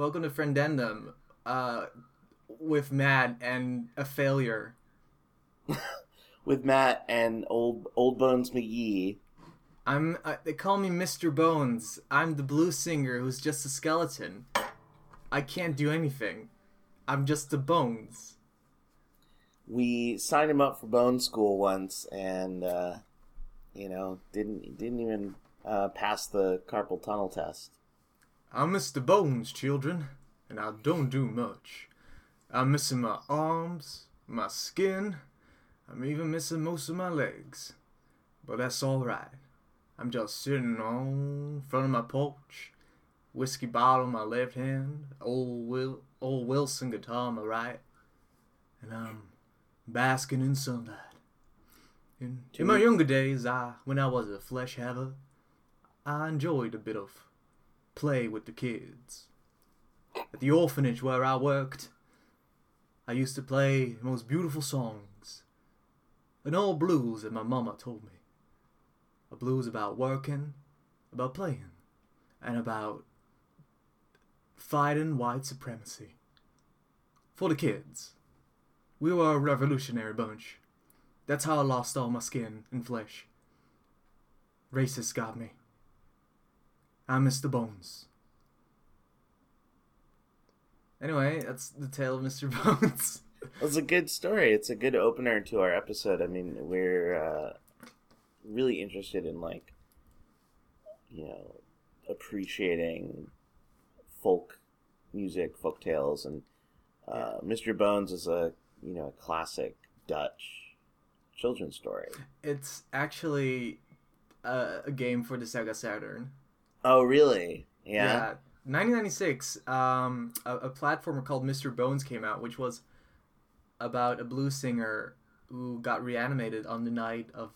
Welcome to Friendendum. Uh, with Matt and a failure. with Matt and old Old Bones McGee. I'm. Uh, they call me Mr. Bones. I'm the blues singer who's just a skeleton. I can't do anything. I'm just the bones. We signed him up for bone school once, and uh, you know didn't didn't even uh, pass the carpal tunnel test. I'm Mr. Bones, children, and I don't do much. I'm missing my arms, my skin. I'm even missing most of my legs. But that's alright. I'm just sitting on front of my porch, whiskey bottle in my left hand, old Will, old Wilson guitar on my right, and I'm basking in sunlight. In, in my younger days, I when I was a flesh haver, I enjoyed a bit of play with the kids. At the orphanage where I worked, I used to play the most beautiful songs. An old blues that my mama told me. A blues about working, about playing, and about fighting white supremacy. For the kids. We were a revolutionary bunch. That's how I lost all my skin and flesh. Racists got me. I miss the bones. Anyway, that's the tale of Mr. Bones. It's a good story. It's a good opener to our episode. I mean, we're uh, really interested in like, you know, appreciating folk music, folk tales, and uh, yeah. Mr. Bones is a you know a classic Dutch children's story. It's actually a, a game for the Sega Saturn. Oh, really? Yeah. yeah 1996, um, a, a platformer called Mr. Bones came out, which was about a blues singer who got reanimated on the night of,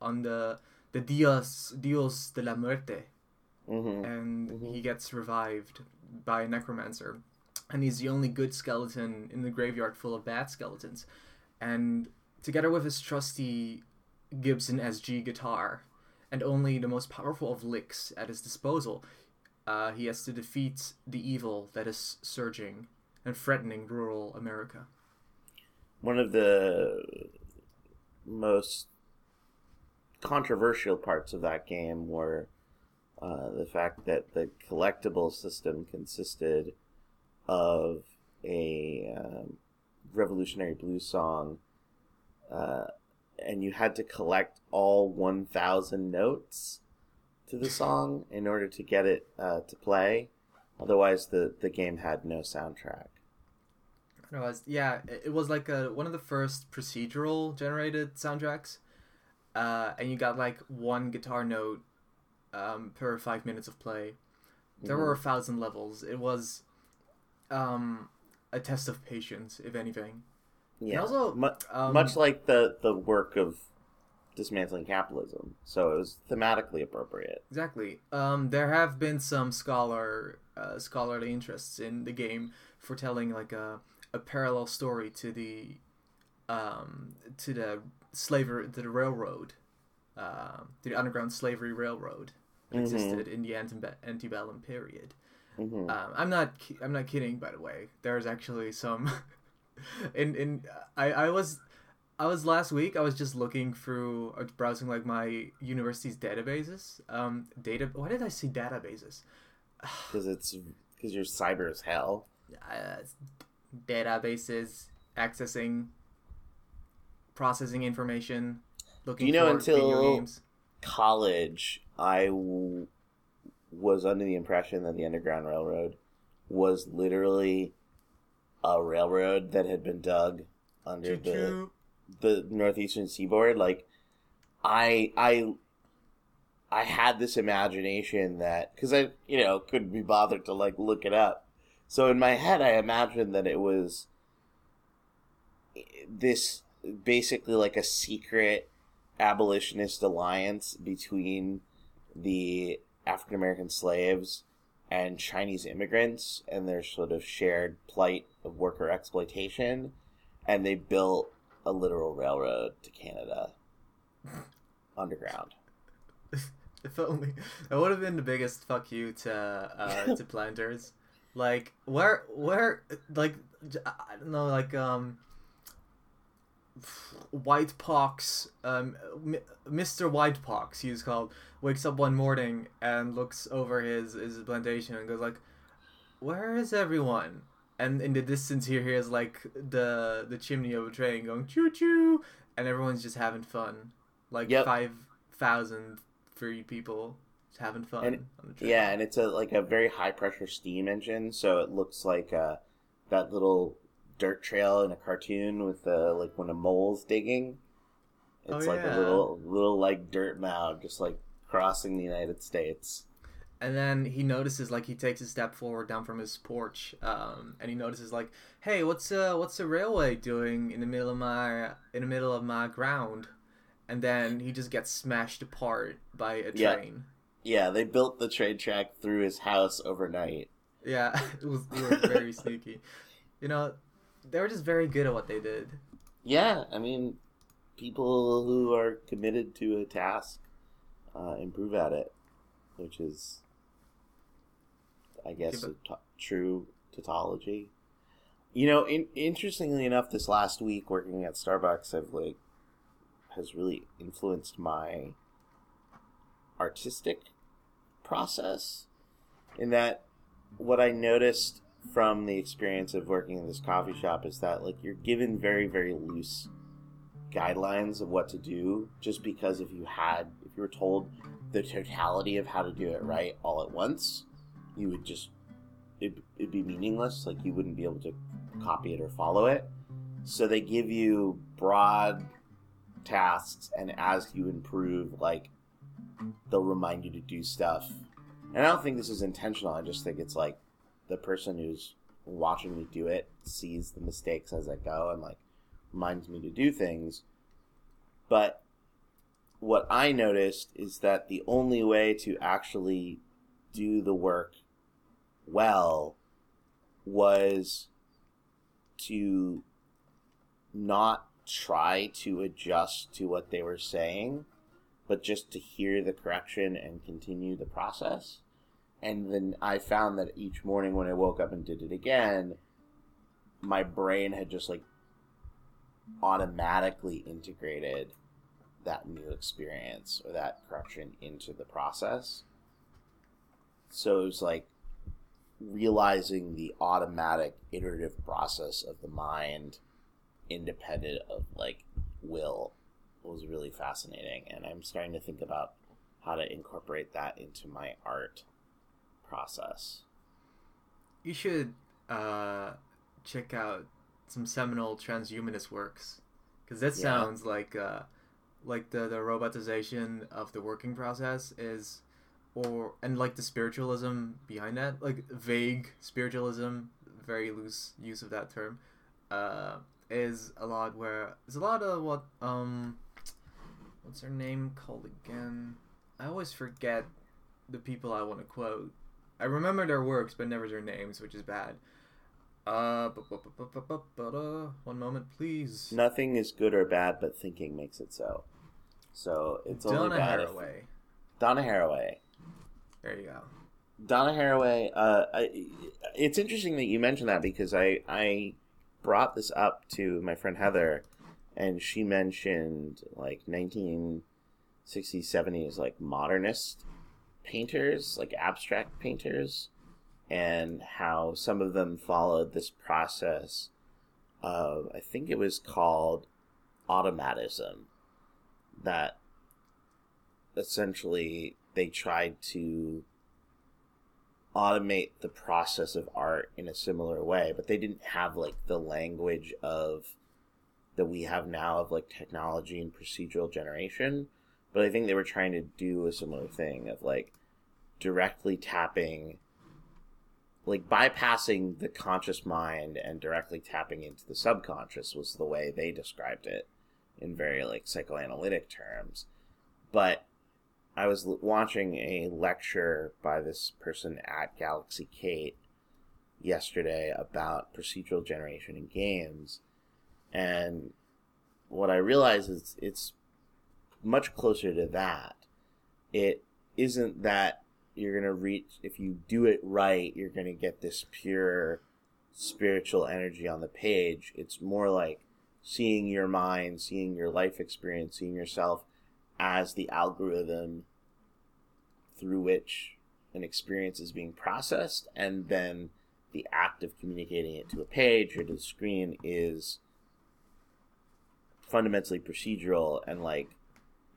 on the the Dios Dios de la Muerte, mm-hmm. and mm-hmm. he gets revived by a necromancer, and he's the only good skeleton in the graveyard full of bad skeletons, and together with his trusty Gibson SG guitar, and only the most powerful of licks at his disposal, uh, he has to defeat the evil that is surging and threatening rural America. One of the most controversial parts of that game were uh, the fact that the collectible system consisted of a um, revolutionary blues song, uh, and you had to collect all 1,000 notes to the song in order to get it uh, to play. Otherwise, the, the game had no soundtrack. It was yeah, it was like a, one of the first procedural generated soundtracks, uh, and you got like one guitar note um, per five minutes of play. There mm-hmm. were a thousand levels. It was um, a test of patience, if anything. Yeah. And also, M- um, much like the the work of dismantling capitalism. So it was thematically appropriate. Exactly. Um, there have been some scholar uh, scholarly interests in the game for telling like a a parallel story to the um, to the slavery to the railroad, uh, the underground slavery railroad that mm-hmm. existed in the ante- antebellum period. Mm-hmm. Um, I'm not I'm not kidding. By the way, there's actually some. in in I I was I was last week. I was just looking through, uh, browsing like my university's databases. Um, data. Why did I see databases? Because it's because you're cyber as hell. Uh, databases, accessing, processing information, looking. you know until college, I w- was under the impression that the Underground Railroad was literally a railroad that had been dug under Choo-choo. the the northeastern seaboard like i i i had this imagination that because i you know couldn't be bothered to like look it up so in my head i imagined that it was this basically like a secret abolitionist alliance between the african american slaves and chinese immigrants and their sort of shared plight of worker exploitation and they built a literal railroad to Canada underground. if only that would have been the biggest fuck you to uh, to planters. Like where where like I don't know like um White Pox, um, Mr. White Pox, he's called, wakes up one morning and looks over his, his plantation and goes like, "Where is everyone?" And in the distance, he hears like the the chimney of a train going choo choo, and everyone's just having fun, like Yep. five thousand free people just having fun And- on the train. Yeah, and it's a like a very high pressure steam engine, so it looks like uh, that little dirt trail in a cartoon with uh, like when a mole's digging. Oh, It's like yeah. a little little like dirt mound, just like crossing the United States. And then he notices, like, he takes a step forward down from his porch, um, and he notices, like, hey, what's uh, what's the railway doing in the middle of my in the middle of my ground? And then he just gets smashed apart by a train. Yeah, they built the train track through his house overnight. Yeah, it was they were very sneaky. You know, they were just very good at what they did. Yeah, I mean, people who are committed to a task uh, improve at it, which is, I guess, Yeah, a true tautology. You know, in, interestingly enough, this last week working at Starbucks, I've like has really influenced my artistic process. In that, what I noticed from the experience of working in this coffee shop is that like you're given very very loose guidelines of what to do just because if you had if you were told the totality of how to do it right all at once you would just it, it'd be meaningless like you wouldn't be able to copy it or follow it so they give you broad tasks and as you improve like they'll remind you to do stuff and i don't think this is intentional i just think it's like the person who's watching me do it sees the mistakes as I go and like reminds me to do things. But what I noticed is that the only way to actually do the work well was to not try to adjust to what they were saying, but just to hear the correction and continue the process and then I found that each morning when I woke up and did it again, my brain had just like automatically integrated that new experience or that correction into the process. So it was like realizing the automatic iterative process of the mind independent of like will was really fascinating and I'm starting to think about how to incorporate that into my art process. You should uh, check out some seminal transhumanist works because that Yeah. sounds like uh, like the the robotization of the working process is, or and like the spiritualism behind that, like vague spiritualism, very loose use of that term, uh, is a lot where there's a lot of what um, what's her name called again? I always forget the people I want to quote. I remember their works, but never their names, which is bad. Uh, one moment, please. Nothing is good or bad, but thinking makes it so. So it's only Donna bad. if- Haraway. Donna Haraway. There you go. Donna Haraway. Uh, I, it's interesting that you mentioned that because I I brought this up to my friend Heather, and she mentioned like 1960s, 70s, like modernist painters, like abstract painters, and how some of them followed this process of I think it was called automatism, that essentially they tried to automate the process of art in a similar way, but they didn't have like the language of that we have now of like technology and procedural generation. But I think they were trying to do a similar thing of like directly tapping like bypassing the conscious mind and directly tapping into the subconscious was the way they described it in very like psychoanalytic terms. But I was watching a lecture by this person at Galaxy Kate yesterday about procedural generation in games, and what I realized is it's much closer to that. It isn't that you're gonna reach if you do it right you're gonna get this pure spiritual energy on the page it's more like seeing your mind seeing your life experience seeing yourself as the algorithm through which an experience is being processed and then the act of communicating it to a page or to the screen is fundamentally procedural and like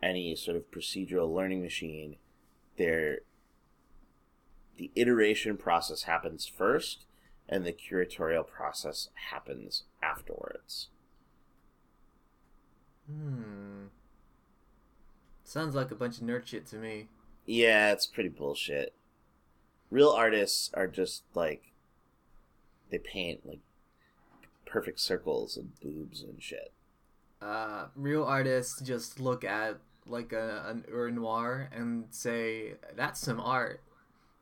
any sort of procedural learning machine there the iteration process happens first and the curatorial process happens afterwards Hmm. Sounds like a bunch of nerd shit to me. Yeah it's pretty bullshit real artists are just like they paint like perfect circles and boobs and shit Uh, real artists just look at like a, an ur noir and say that's some art,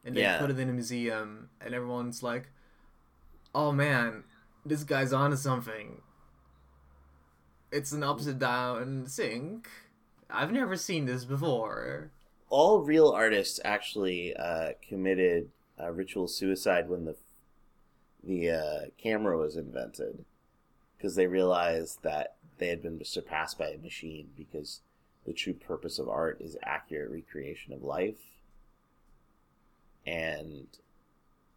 and they Yeah. put it in a museum, and everyone's like, "Oh man, this guy's onto something." It's an upside down sink. I've never seen this before. All real artists actually uh, committed uh, ritual suicide when the the uh, camera was invented because they realized that they had been surpassed by a machine because the true purpose of art is accurate recreation of life and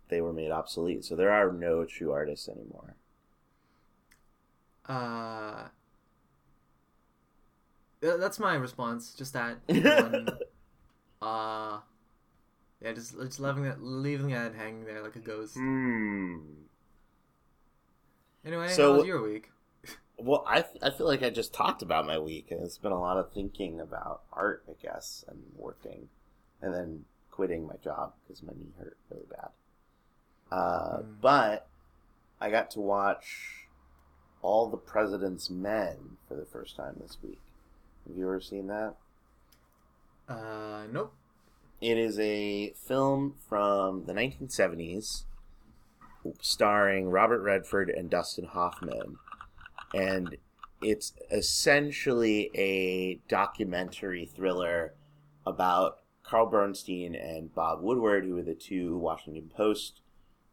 they were made obsolete so there are no true artists anymore Uh, that's my response. Just that. one. Uh, yeah, just just leaving that leaving it hanging there like a ghost. hmm Anyway, So- how was your week? Well, I, I feel like I just talked about my week, and it's been a lot of thinking about art, I guess, and working, and then quitting my job because my knee hurt really bad. Uh, Mm. But I got to watch All the President's Men for the first time this week. Have you ever seen that? Uh, nope. It is a film from the 1970s starring Robert Redford and Dustin Hoffman. And it's essentially a documentary thriller about Carl Bernstein and Bob Woodward, who were the two Washington Post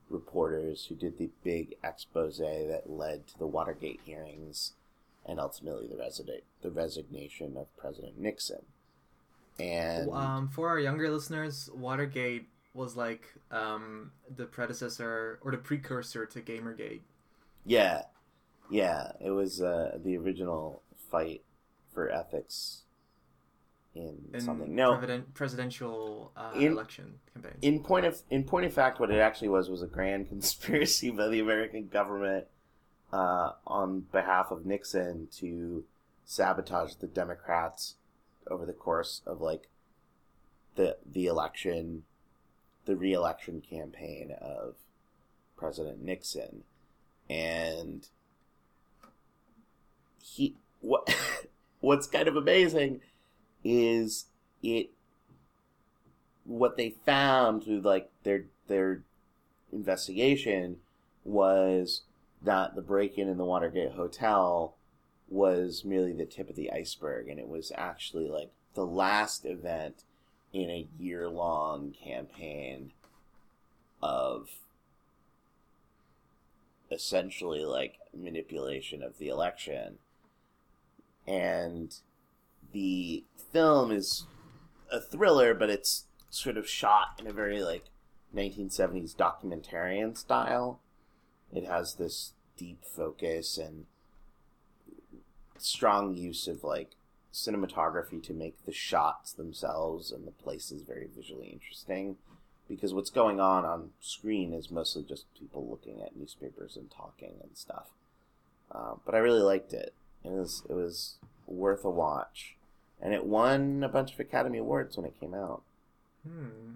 reporters who did the big expose that led to the Watergate hearings and ultimately the, resi- the resignation of President Nixon. And Um, for our younger listeners, Watergate was like um the predecessor or the precursor to Gamergate. Yeah, yeah. It was uh, the original fight for ethics in, in something. No, president, presidential uh, In- election campaign. in point of in point of fact, what it actually was was a grand conspiracy by the American government uh, on behalf of Nixon to sabotage the Democrats over the course of like the the election, the re-election campaign of President Nixon, and he what what's kind of amazing is it what they found through like their their investigation was that the break-in in the Watergate hotel was merely the tip of the iceberg and it was actually like the last event in a year-long campaign of essentially like manipulation of the election. And the film is a thriller but it's sort of shot in a very like 1970s documentarian style. It has this deep focus and strong use of like cinematography to make the shots themselves and the places very visually interesting because what's going on on screen is mostly just people looking at newspapers and talking and stuff uh, but i really liked it it was it was worth a watch and it won a bunch of academy awards when it came out Hmm.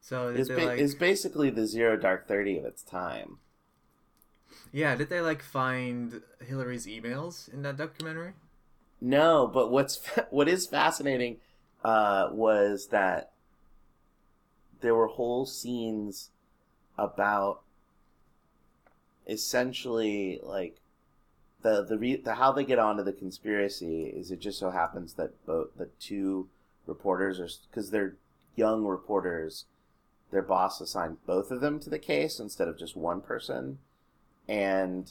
So it's, ba- like? it's basically the zero dark 30 of its time Yeah, did they like find Hillary's emails in that documentary? No, but what's what is fascinating uh, was that there were whole scenes about essentially like the the, re- the how they get onto the conspiracy is it just so happens that both the two reporters are because they're young reporters, their boss assigned both of them to the case instead of just one person. And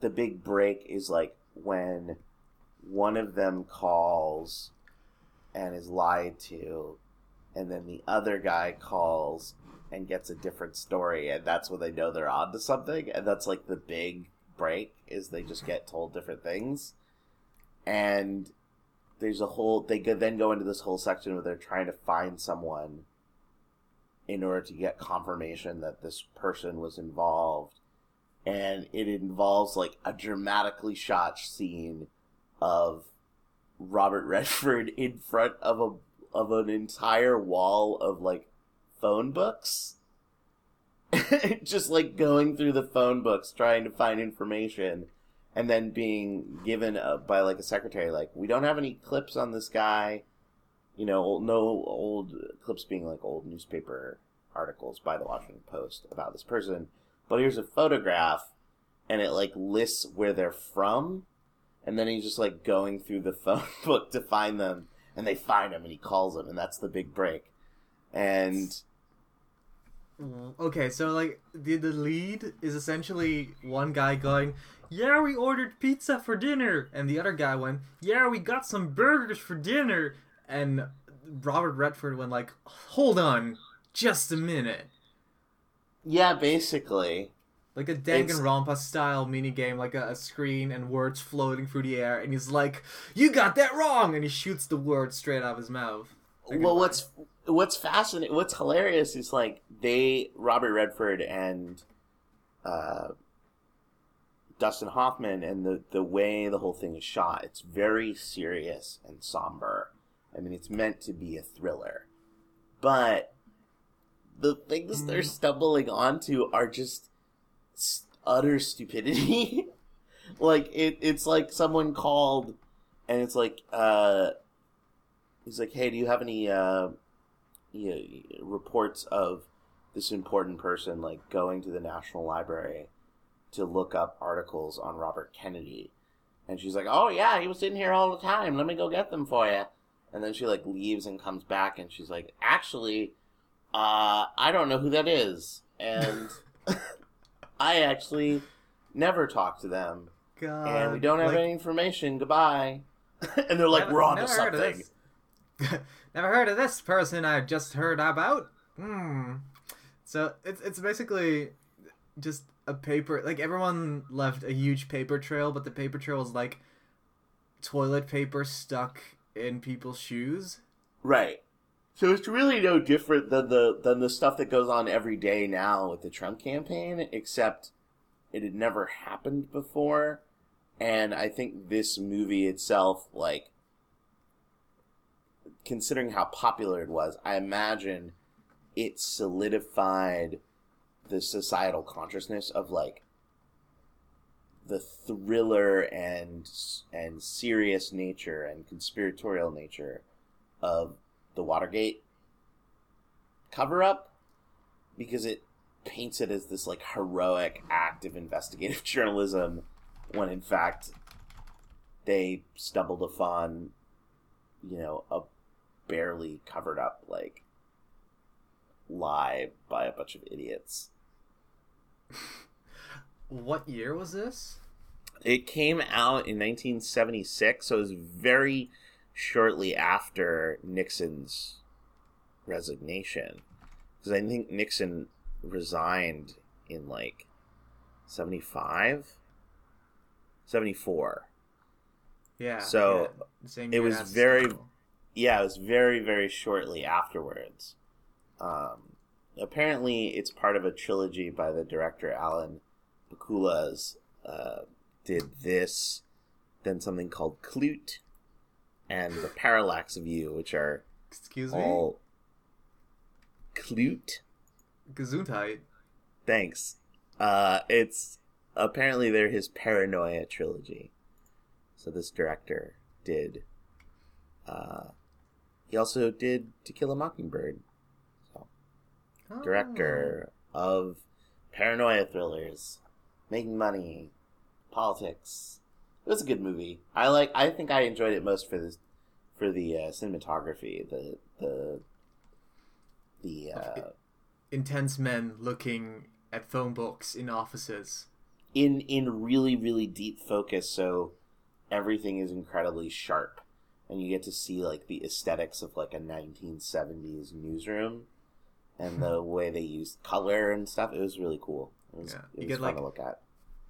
the big break is like when one of them calls and is lied to, and then the other guy calls and gets a different story, and that's when they know they're on to something. And that's like the big break is they just get told different things. And there's a whole they then go into this whole section where they're trying to find someone in order to get confirmation that this person was involved and it involves like a dramatically shot scene of Robert Redford in front of a of an entire wall of like phone books. Just like going through the phone books trying to find information and then being given a, by like a secretary like we don't have any clips on this guy. You know no old clips being like old newspaper articles by the washington post about this person but here's a photograph and it like lists where they're from and then he's just like going through the phone book to find them and they find him and he calls him, and that's the big break and mm-hmm. okay so like the the lead is essentially one guy going yeah, we ordered pizza for dinner. And the other guy went, yeah, we got some burgers for dinner. And Robert Redford went like, hold on, just a minute. Yeah, basically. Like a Danganronpa style mini game, like a, a, screen and words floating through the air, and he's like, "You got that wrong," and he shoots the word straight out of his mouth. well, what's what's fascinating, what's hilarious is like they Robert Redford and uh, Dustin Hoffman and the the way the whole thing is shot, it's very serious and somber. I mean, it's meant to be a thriller, but the things they're mm. stumbling onto are just utter stupidity. like it, it's like someone called, and it's like, uh, he's like, "Hey, do you have any uh, you know, reports of this important person like going to the National Library?" to look up articles on Robert Kennedy. And she's like, "Oh yeah, he was sitting here all the time. Let me go get them for you." And then she like leaves and comes back, and she's like, "Actually, uh, I don't know who that is, and I actually never talked to them, God, and we don't have like, any information. Goodbye." and they're like, never, "We're on to something." never heard of this person I just heard about. Hmm. So it's it's basically just a paper like everyone left a huge paper trail, but the paper trail was like toilet paper stuck in people's shoes. Right. So it's really no different than the than the stuff that goes on every day now with the Trump campaign, except it had never happened before. And I think this movie itself, like considering how popular it was, I imagine it solidified the societal consciousness of like the thriller and and serious nature and conspiratorial nature of the Watergate cover up because it paints it as this like heroic act of investigative journalism when in fact they stumbled upon you know a barely covered up like lie by a bunch of idiots what year was this? It came out in 1976, so it was very shortly after Nixon's resignation. Because I think Nixon resigned in like 75, 74. Yeah. So yeah, it was very, yeah, it was very, very shortly afterwards. Um, apparently it's part of a trilogy by the director Alan Pakula's. Uh, did this, then something called Klute, and The Parallax View, which are excuse all me, Klute. Gesundheit. Thanks. Uh, it's apparently they're his Paranoia trilogy. So this director did. Uh, he also did To Kill a Mockingbird director of paranoia thrillers, making money, politics. It was a good movie. I like. I think I enjoyed it most for this, for the uh, cinematography. The the the uh, Intense men looking at phone books in offices. in in really really deep focus, so everything is incredibly sharp, and you get to see like the aesthetics of like a 1970s newsroom, and the way they used color and stuff. It was really cool. It was, Yeah. it You was get, fun like- to look at.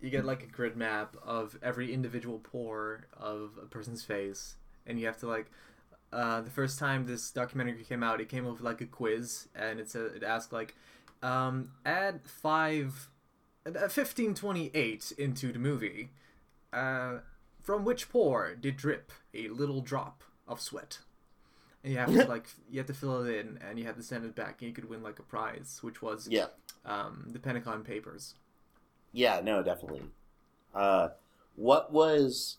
You get like a grid map of every individual pore of a person's face, and you have to like. Uh, the first time this documentary came out, it came with like a quiz, and it said it asked like, um, add five, uh, fifteen twenty eight into the movie. Uh, from which pore did drip a little drop of sweat? And you have to like you have to fill it in, and you have to send it back, and you could win like a prize, which was Yeah. um, the Pentagon Papers. Yeah, no, definitely. Uh, what was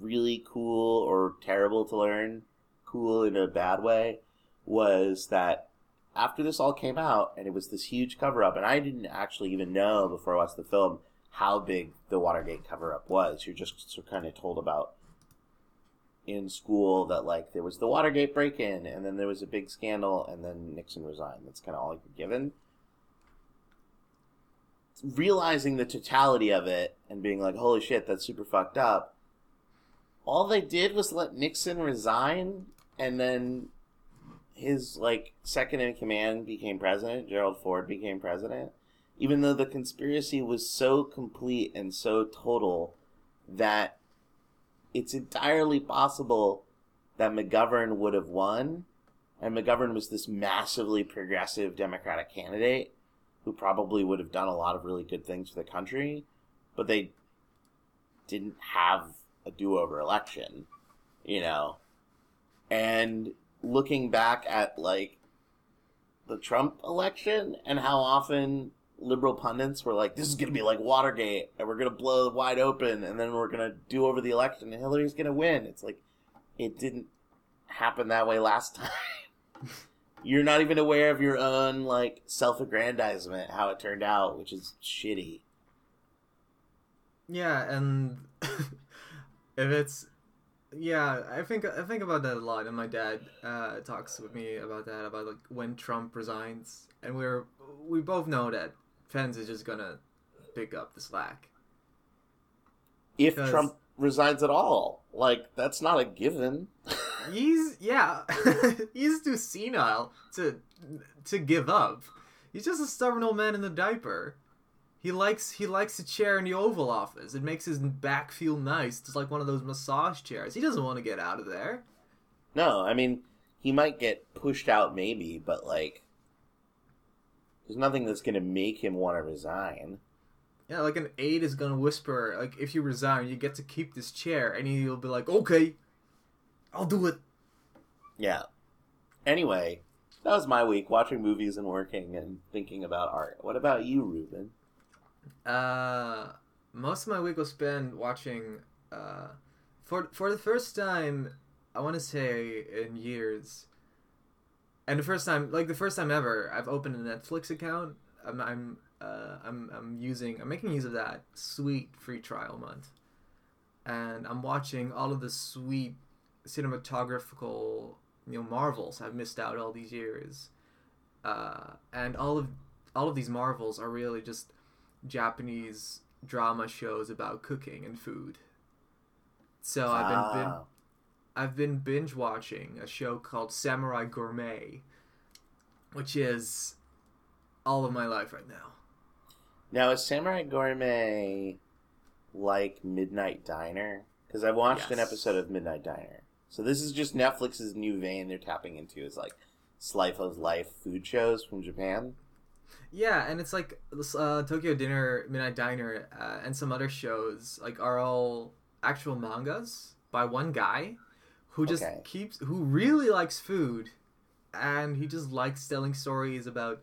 really cool or terrible to learn, cool in a bad way, was that after this all came out and it was this huge cover up, and I didn't actually even know before I watched the film how big the Watergate cover up was. You're just kind of told about in school that like there was the Watergate break in, and then there was a big scandal, and then Nixon resigned. That's kind of all you're given realizing the totality of it and being like, holy shit, that's super fucked up. All they did was let Nixon resign, and then his like second in command became president. Gerald Ford became president, even though the conspiracy was so complete and so total that it's entirely possible that McGovern would have won, and McGovern was this massively progressive Democratic candidate who probably would have done a lot of really good things for the country, but they didn't have a do over election, you know. And looking back at like the Trump election and how often liberal pundits were like, this is going to be like Watergate, and we're going to blow wide open, and then we're going to do over the election, and Hillary's going to win. It's like, it didn't happen that way last time. You're not even aware of your own like self-aggrandizement, how it turned out, which is shitty. Yeah, and if it's yeah, I think I think about that a lot, and my dad uh, talks with me about that about like when Trump resigns, and we're we both know that Pence is just gonna pick up the slack. If Because- Trump resigns at all, like that's not a given. He's yeah, he's too senile to to give up. He's just a stubborn old man in the diaper. He likes he likes a chair in the Oval Office. It makes his back feel nice. It's like one of those massage chairs. He doesn't want to get out of there. no, I mean he might get pushed out, maybe, but like there's nothing that's gonna make him want to resign. Yeah, like an aide is gonna whisper, like, if you resign, you get to keep this chair, and he'll be like, okay, I'll do it. Yeah. Anyway, that was my week watching movies and working and thinking about art. What about you, Ruben? Uh, most of my week was spent watching, uh, for for the first time, I want to say in years, and the first time, like the first time ever, I've opened a Netflix account. I'm I'm uh, I'm I'm using I'm making use of that sweet free trial month, and I'm watching all of the sweet cinematographical you know marvels I've missed out all these years, uh, and all of all of these marvels are really just Japanese drama shows about cooking and food. So I've been, Ah, I've been binge watching a show called Samurai Gourmet, which is all of my life right now. Now, is Samurai Gourmet like Midnight Diner? Because I've watched an episode of Midnight Diner. So this is just Netflix's new vein they're tapping into is like slice of life food shows from Japan. Yeah, and it's like uh, Tokyo Dinner, Midnight Diner, uh, and some other shows like are all actual mangas by one guy who just Okay. keeps who really likes food, and he just likes telling stories about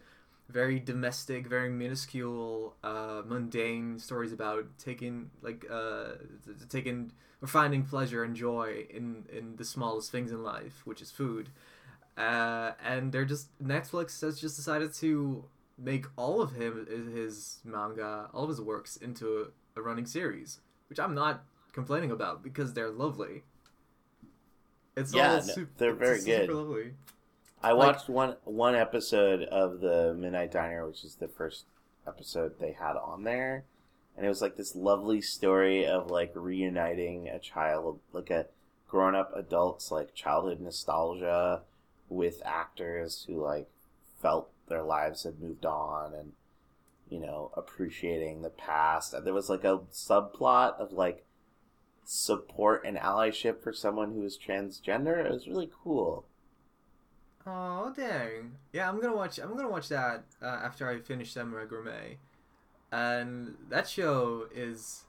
very domestic, very minuscule, uh, mundane stories about taking like uh, taking or finding pleasure and joy in in the smallest things in life, which is food. Uh, and they're just Netflix has just decided to make all of him his manga, all of his works into a, a running series, which I'm not complaining about because they're lovely. It's Yeah, all no, super, they're it's very super good. lovely. I Like- watched one one episode of the Midnight Diner, which is the first episode they had on there, and it was like this lovely story of like reuniting a child, like a grown up adult's like childhood nostalgia with actors who like felt their lives had moved on and you know appreciating the past. And there was like a subplot of like support and allyship for someone who was transgender. It was really cool. Oh dang! Yeah, I'm gonna watch. I'm gonna watch that uh, after I finish Samurai Gourmet, and that show is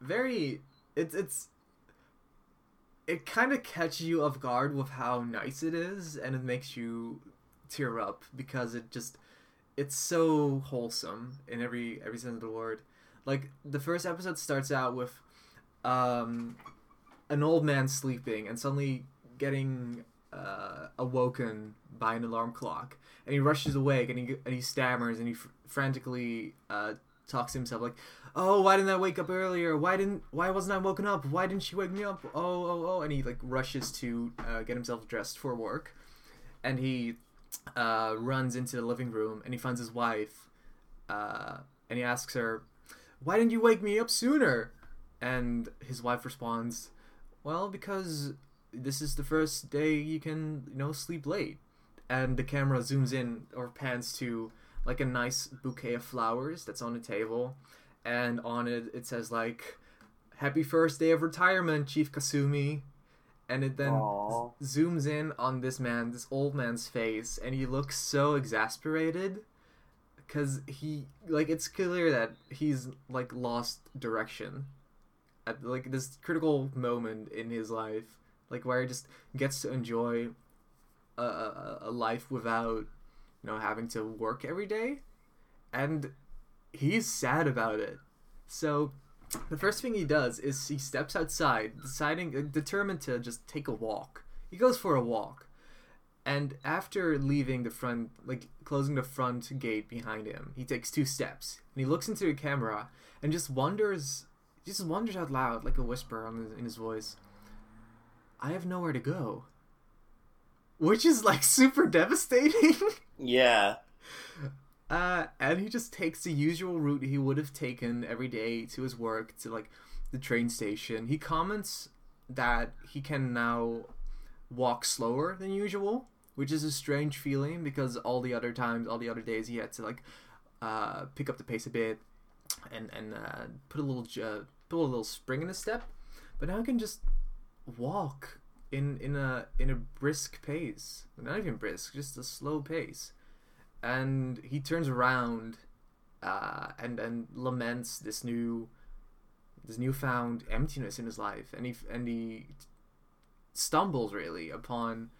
very. It's it's. It kind of catches you off guard with how nice it is, and it makes you tear up because it just it's so wholesome in every every sense of the word. Like the first episode starts out with um, an old man sleeping and suddenly getting uh, awoken by an alarm clock, and he rushes awake and he and he stammers and he fr- frantically uh, talks to himself like, "Oh, why didn't I wake up earlier? Why didn't why wasn't I woken up? Why didn't she wake me up? Oh, oh, oh!" And he like rushes to uh, get himself dressed for work, and he uh, runs into the living room and he finds his wife, uh, and he asks her, "Why didn't you wake me up sooner?" And his wife responds, "Well, because this is the first day you can you know sleep late." And the camera zooms in or pans to like a nice bouquet of flowers that's on the table, and on it it says like, "Happy first day of retirement, Chief Kasumi." And it then zooms in on this man, this old man's face, and he looks so exasperated. Because he like it's clear that he's like lost direction. At like this critical moment in his life, like where he just gets to enjoy a, a, a life without you know having to work every day, and he's sad about it. So the first thing he does is he steps outside, deciding uh, determined to just take a walk. He goes for a walk. And after leaving the front, like closing the front gate behind him, he takes two steps and he looks into the camera and just wonders, just wonders out loud, like a whisper his, in his voice. I have nowhere to go, which is like super devastating. Yeah. Uh, and he just takes the usual route he would have taken every day to his work, to like the train station. He comments that he can now walk slower than usual, which is a strange feeling because all the other times, all the other days, he had to like uh, pick up the pace a bit and and uh, put a little uh, put a little spring in his step. But now he can just walk in in a in a brisk pace, not even brisk, just a slow pace. And he turns around uh, and and laments this new this newfound emptiness in his life. And he and he stumbles really upon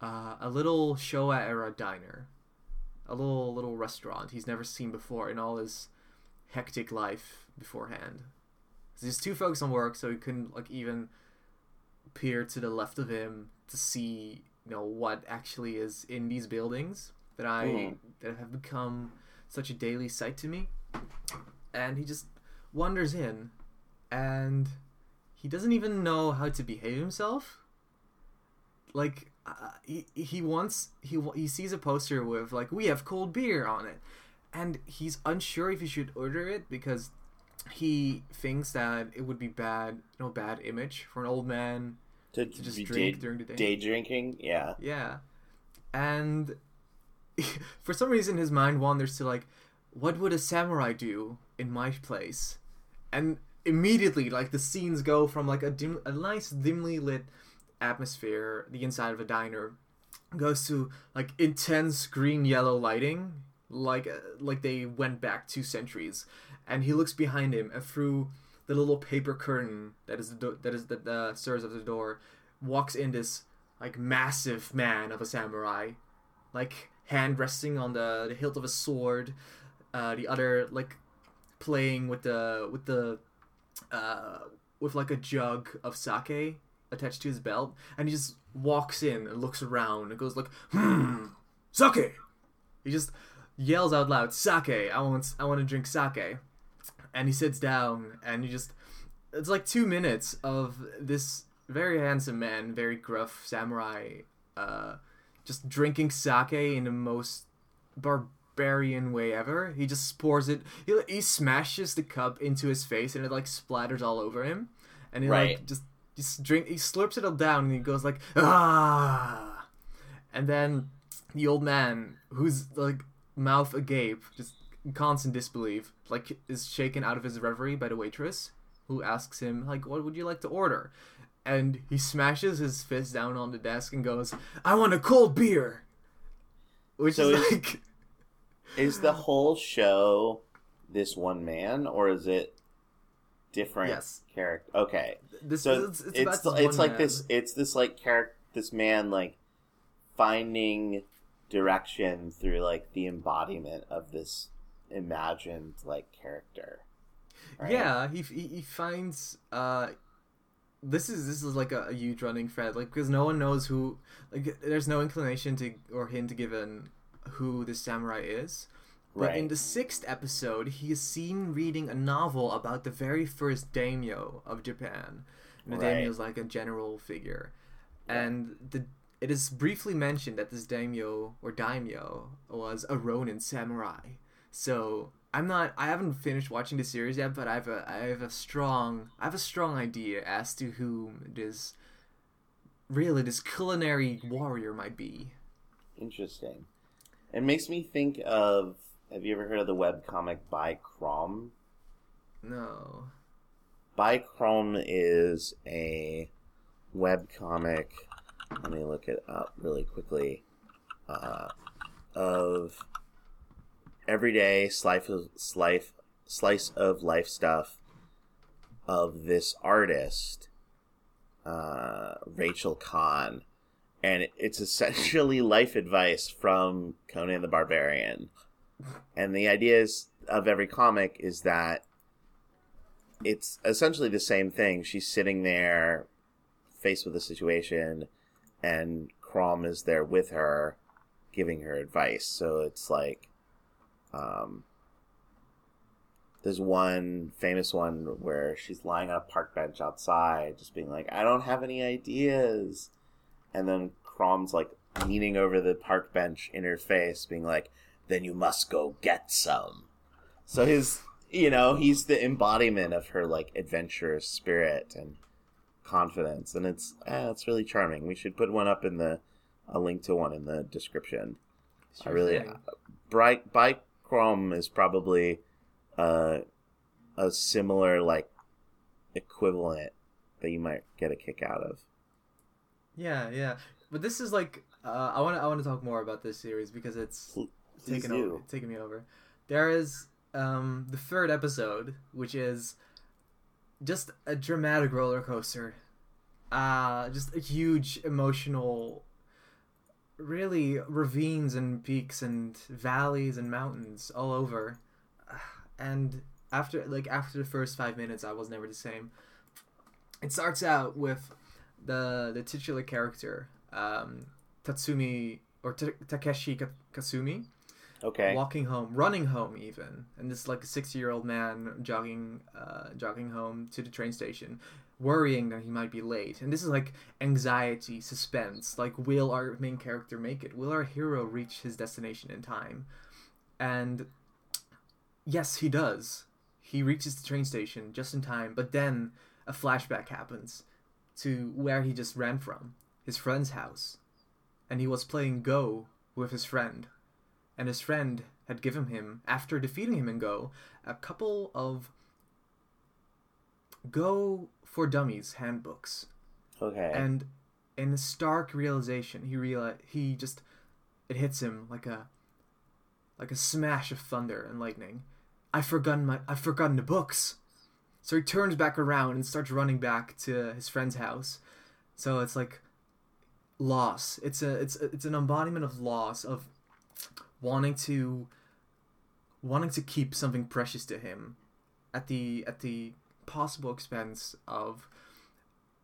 uh, a little Showa era diner. A little little restaurant he's never seen before in all his hectic life beforehand. He's too focused on work so he couldn't like even peer to the left of him to see you know what actually is in these buildings that I Mhm. that have become such a daily sight to me. And he just wanders in, and he doesn't even know how to behave himself. Like uh, he he wants he he sees a poster with like we have cold beer on it, and he's unsure if he should order it because he thinks that it would be bad, you no bad image for an old man To, to just be drink day, during the day. day drinking. Yeah. Yeah. And for some reason his mind wanders to like what would a samurai do in my place? And immediately like the scenes go from like a dim a nice dimly lit atmosphere, the inside of a diner goes to like intense green yellow lighting like uh, like they went back 2 centuries and he looks behind him and through the little paper curtain that is the do- that is that serves as the door walks in this like massive man of a samurai, like hand resting on the, the hilt of a sword, uh, the other like playing with the with the uh, with like a jug of sake attached to his belt, and he just walks in and looks around and goes like, "Hmm, sake." He just yells out loud, "Sake! I want I want to drink sake," and he sits down and he just it's like two minutes of this very handsome man, very gruff samurai, uh, just drinking sake in the most barbarian way ever. He just pours it. He he smashes the cup into his face, and it like splatters all over him. And he Right. like just just drink. He slurps it all down, and he goes like ah. And then the old man, who's like mouth agape, just constant disbelief, like is shaken out of his reverie by the waitress, who asks him like, "What would you like to order?" And he smashes his fist down on the desk and goes, "I want a cold beer," which So is is- like, Is the whole show this one man, or is it different Yes. character? Okay, this so it's, it's it's, it's, like man. this. It's this like character, this man like finding direction through like the embodiment of this imagined like character. right? Yeah, he, he he finds uh this is this is like a, a huge running thread like because no one knows who like there's no inclination to or hint given who this samurai is. But in the sixth episode, he is seen reading a novel about the very first daimyo of Japan. And the Right. daimyo is like a general figure, and the it is briefly mentioned that this daimyo or daimyo was a Ronin samurai. So I'm not. I haven't finished watching the series yet, but I have a. I have a strong. I have a strong idea as to who this. Really, this culinary warrior might be. Interesting. It makes me think of. Have you ever heard of the webcomic by Crom? No. By Bichrome is a web comic. Let me look it up really quickly. Uh, of everyday slice of slice slice of life stuff of this artist, uh, Rachel Kahn, and it's essentially life advice from Conan the Barbarian. And the ideas of every comic is that it's essentially the same thing. She's sitting there, faced with a situation, and Crom is there with her, giving her advice. So it's like, um, there's one famous one where she's lying on a park bench outside, just being like, "I don't have any ideas," and then Crom's like leaning over the park bench in her face, being like, "Then you must go get some." So his you know he's the embodiment of her like adventurous spirit and confidence and it's eh, it's really charming we should put one up in the a link to one in the description i really thing. bright bike chrome is probably uh, a similar like equivalent that you might get a kick out of Yeah, yeah. But this is like uh, I want to I want to talk more about this series because it's Please taken do. over, taken me over. There is um the third episode, which is just a dramatic roller coaster. Uh just a huge emotional really ravines and peaks and valleys and mountains all over. And after like after the first 5 minutes I was never the same. It starts out with the the titular character um Tatsumi or Ta- Takeshi Kasumi okay walking home, running home even, and this like a sixty-year-old man jogging, uh, jogging home to the train station, worrying that he might be late. And this is like anxiety, suspense. Like, will our main character make it? Will our hero reach his destination in time? And yes, he does. He reaches the train station just in time, but then a flashback happens to where he just ran from, his friend's house, and he was playing Go with his friend and his friend had given him, after defeating him in Go, a couple of Go for Dummies handbooks. okay And in a stark realization, he reali he just it hits him like a like a smash of thunder and lightning. I've forgotten my I've forgotten the books. So he turns back around and starts running back to his friend's house. So it's like loss. It's a it's a, it's an embodiment of loss of wanting to wanting to keep something precious to him at the at the possible expense of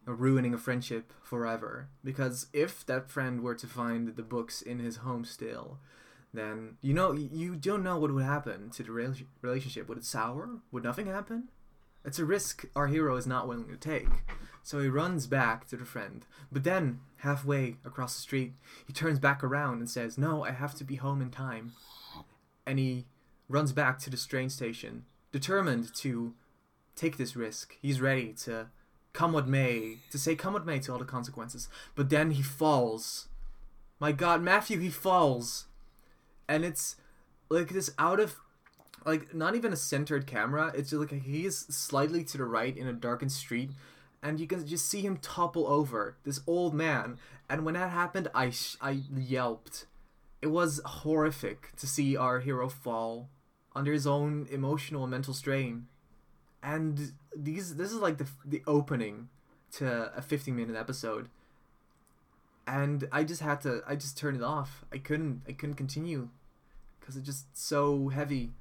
ruining a friendship forever because if that friend were to find the books in his home still then you know you don't know what would happen to the rela- relationship would it sour would nothing happen It's a risk our hero is not willing to take. So he runs back to the friend. But then, halfway across the street, he turns back around and says, No, I have to be home in time. And he runs back to the train station, determined to take this risk. He's ready to come what may, to say come what may to all the consequences. But then he falls. My god, Matthew, he falls. And it's like this out of like not even a centered camera. It's just like he's slightly to the right in a darkened street, and you can just see him topple over this old man. And when that happened, I sh- I yelped. It was horrific to see our hero fall under his own emotional and mental strain. And these this is like the the opening to a 15 minute episode. And I just had to I just turned it off. I couldn't I couldn't continue cuz it's just so heavy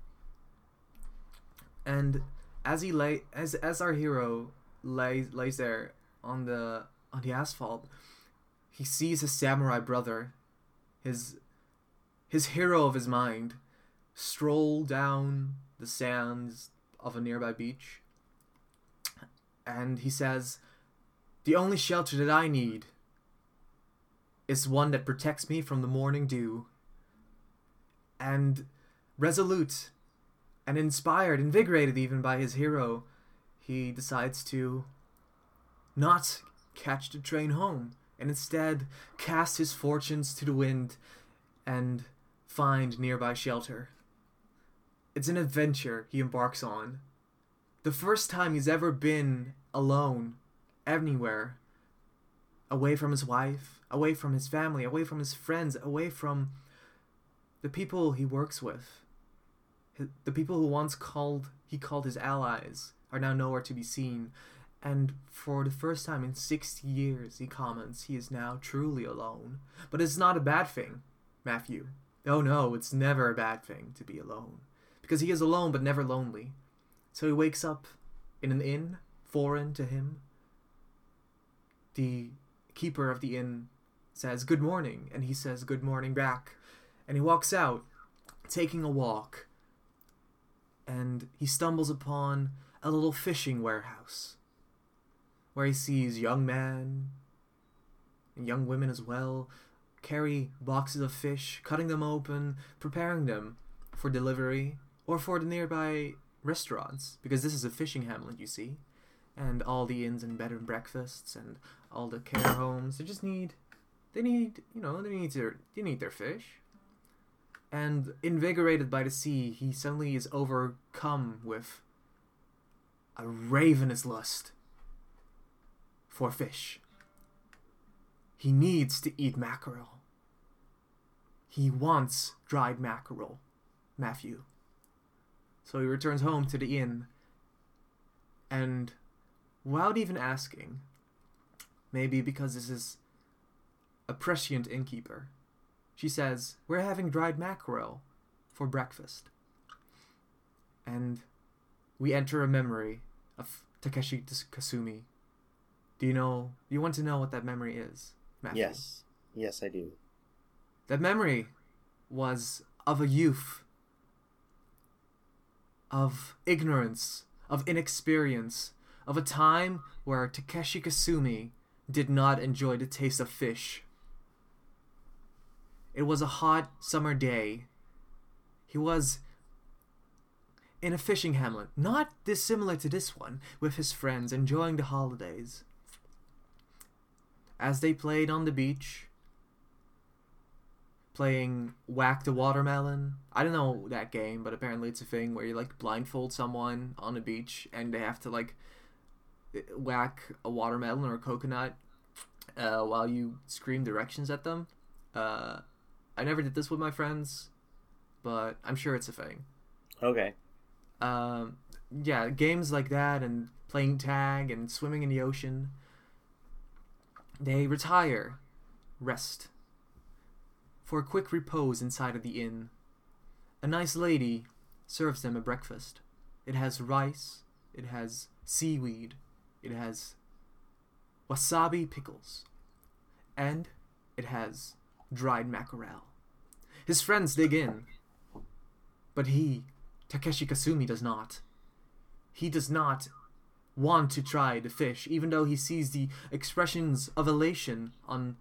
and as he lay as as our hero lays lays there on the on the asphalt he sees his samurai brother his his hero of his mind stroll down the sands of a nearby beach and he says the only shelter that i need is one that protects me from the morning dew and resolute and inspired, invigorated even by his hero, he decides to not catch the train home and instead cast his fortunes to the wind and find nearby shelter. It's an adventure he embarks on. The first time he's ever been alone, anywhere, away from his wife, away from his family, away from his friends, away from the people he works with the people who once called he called his allies are now nowhere to be seen, and for the first time in 60 years, he comments he is now truly alone. But it's not a bad thing, Matthew. Oh no, it's never a bad thing to be alone. Because he is alone but never lonely. So he wakes up in an inn, foreign to him. The keeper of the inn says, Good morning, and he says, Good morning back. And he walks out, taking a walk and he stumbles upon a little fishing warehouse where he sees young men and young women as well carry boxes of fish, cutting them open, preparing them for delivery or for the nearby restaurants because this is a fishing hamlet, you see. And all the inns and bed and breakfasts and all the care homes, they just need they need, you know, they need their they need their fish and invigorated by the sea, he suddenly is overcome with a ravenous lust for fish. He needs to eat mackerel. He wants dried mackerel, Matthew. So he returns home to the inn, and without even asking, maybe because this is a prescient innkeeper, she says, We're having dried mackerel for breakfast. And we enter a memory of Takeshi Kasumi. Do you know, you want to know what that memory is, Matthew? Yes. Yes, I do. That memory was of a youth, of ignorance, of inexperience, of a time where Takeshi Kasumi did not enjoy the taste of fish it was a hot summer day. He was in a fishing hamlet, not dissimilar to this one, with his friends enjoying the holidays. As they played on the beach, playing Whack the Watermelon. I don't know that game, but apparently it's a thing where you like blindfold someone on a beach and they have to like whack a watermelon or a coconut uh, while you scream directions at them. Uh, I never did this with my friends, but I'm sure it's a thing. Okay. Um, yeah, games like that and playing tag and swimming in the ocean. They retire, rest, for a quick repose inside of the inn. A nice lady serves them a breakfast. It has rice, it has seaweed, it has wasabi pickles, and it has dried mackerel. His friends dig in. But he, Takeshi Kasumi, does not. He does not want to try the fish, even though he sees the expressions of elation on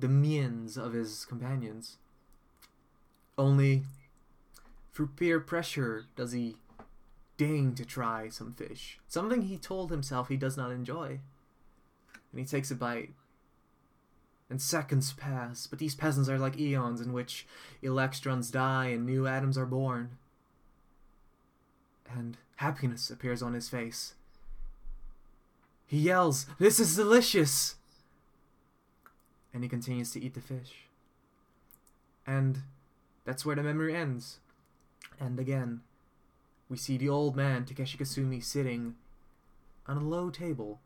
the miens of his companions. Only through peer pressure does he deign to try some fish, something he told himself he does not enjoy. And he takes a bite. And seconds pass, but these peasants are like eons in which electrons die and new atoms are born. And happiness appears on his face. He yells, This is delicious! And he continues to eat the fish. And that's where the memory ends. And again, we see the old man, Takeshi Kasumi, sitting on a low table,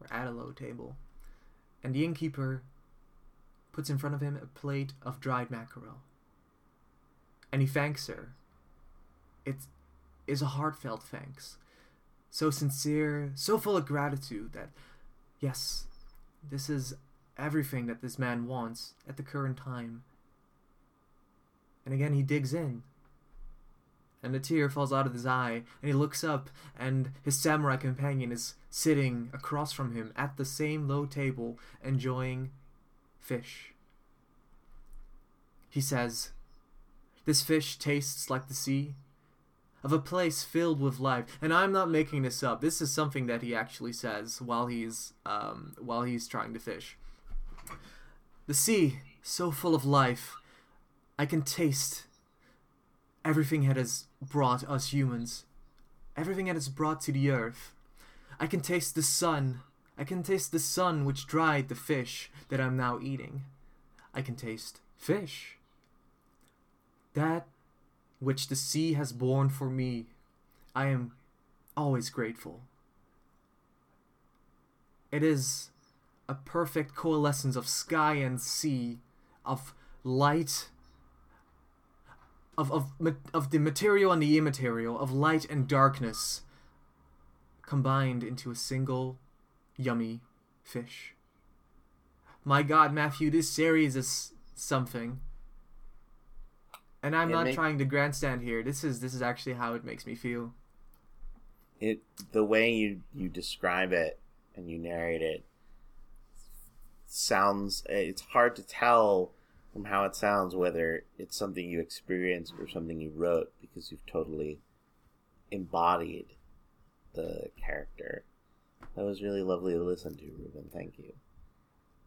or at a low table, and the innkeeper puts in front of him a plate of dried mackerel. And he thanks her. It is a heartfelt thanks. So sincere, so full of gratitude that, yes, this is everything that this man wants at the current time. And again, he digs in and a tear falls out of his eye, and he looks up, and his samurai companion is sitting across from him at the same low table, enjoying fish. He says, This fish tastes like the sea, of a place filled with life. And I'm not making this up. This is something that he actually says while he's um, while he's trying to fish. The sea, so full of life, I can taste everything it has brought us humans, everything it has brought to the earth. I can taste the sun. I can taste the sun which dried the fish that I'm now eating. I can taste fish. That which the sea has borne for me, I am always grateful. It is a perfect coalescence of sky and sea, of light of of of the material and the immaterial, of light and darkness, combined into a single yummy fish. My God, Matthew, this series is something. And I'm it not make... trying to grandstand here. This is this is actually how it makes me feel. It the way you you describe it and you narrate it sounds eh, it's hard to tell from how it sounds whether it's something you experienced or something you wrote because you've totally embodied the character. That was really lovely to listen to, Ruben. Thank you.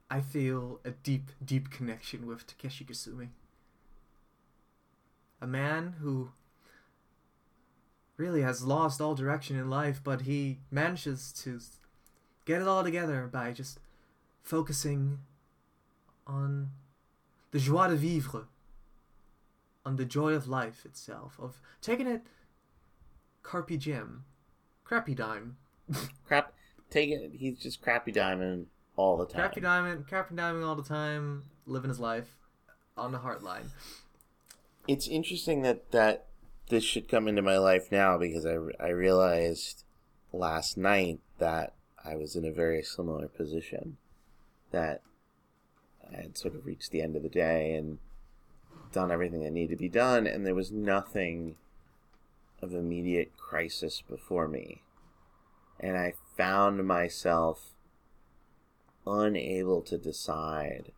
I feel a deep, deep connection with Takeshi Kasumi. A man who really has lost all direction in life, but he manages to get it all together by just focusing on the joie de vivre, on the joy of life itself, of taking it carpe diem, crappy dime. Crap, taking it. He's just crappy diamond all the time. Crappy diamond, crappy diamond all the time, living his life on the heart line. It's interesting that that this should come into my life now because I I realized last night that I was in a very similar position. That I had sort of reached the end of the day and done everything that needed to be done, and there was nothing of immediate crisis before me. And I found myself unable to decide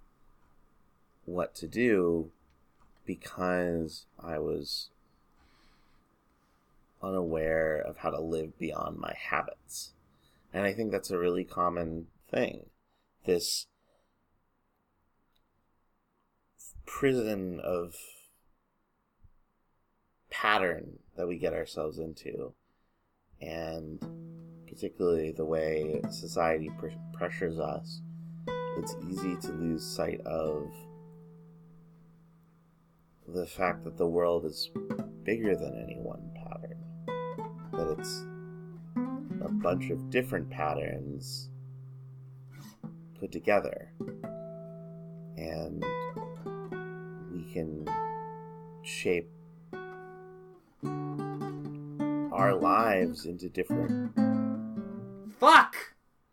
what to do because I was unaware of how to live beyond my habits. And I think that's a really common thing. This prison of pattern that we get ourselves into and particularly the way society pr- pressures us it's easy to lose sight of the fact that the world is bigger than any one pattern that it's a bunch of different patterns put together. And we can shape our lives into different fuck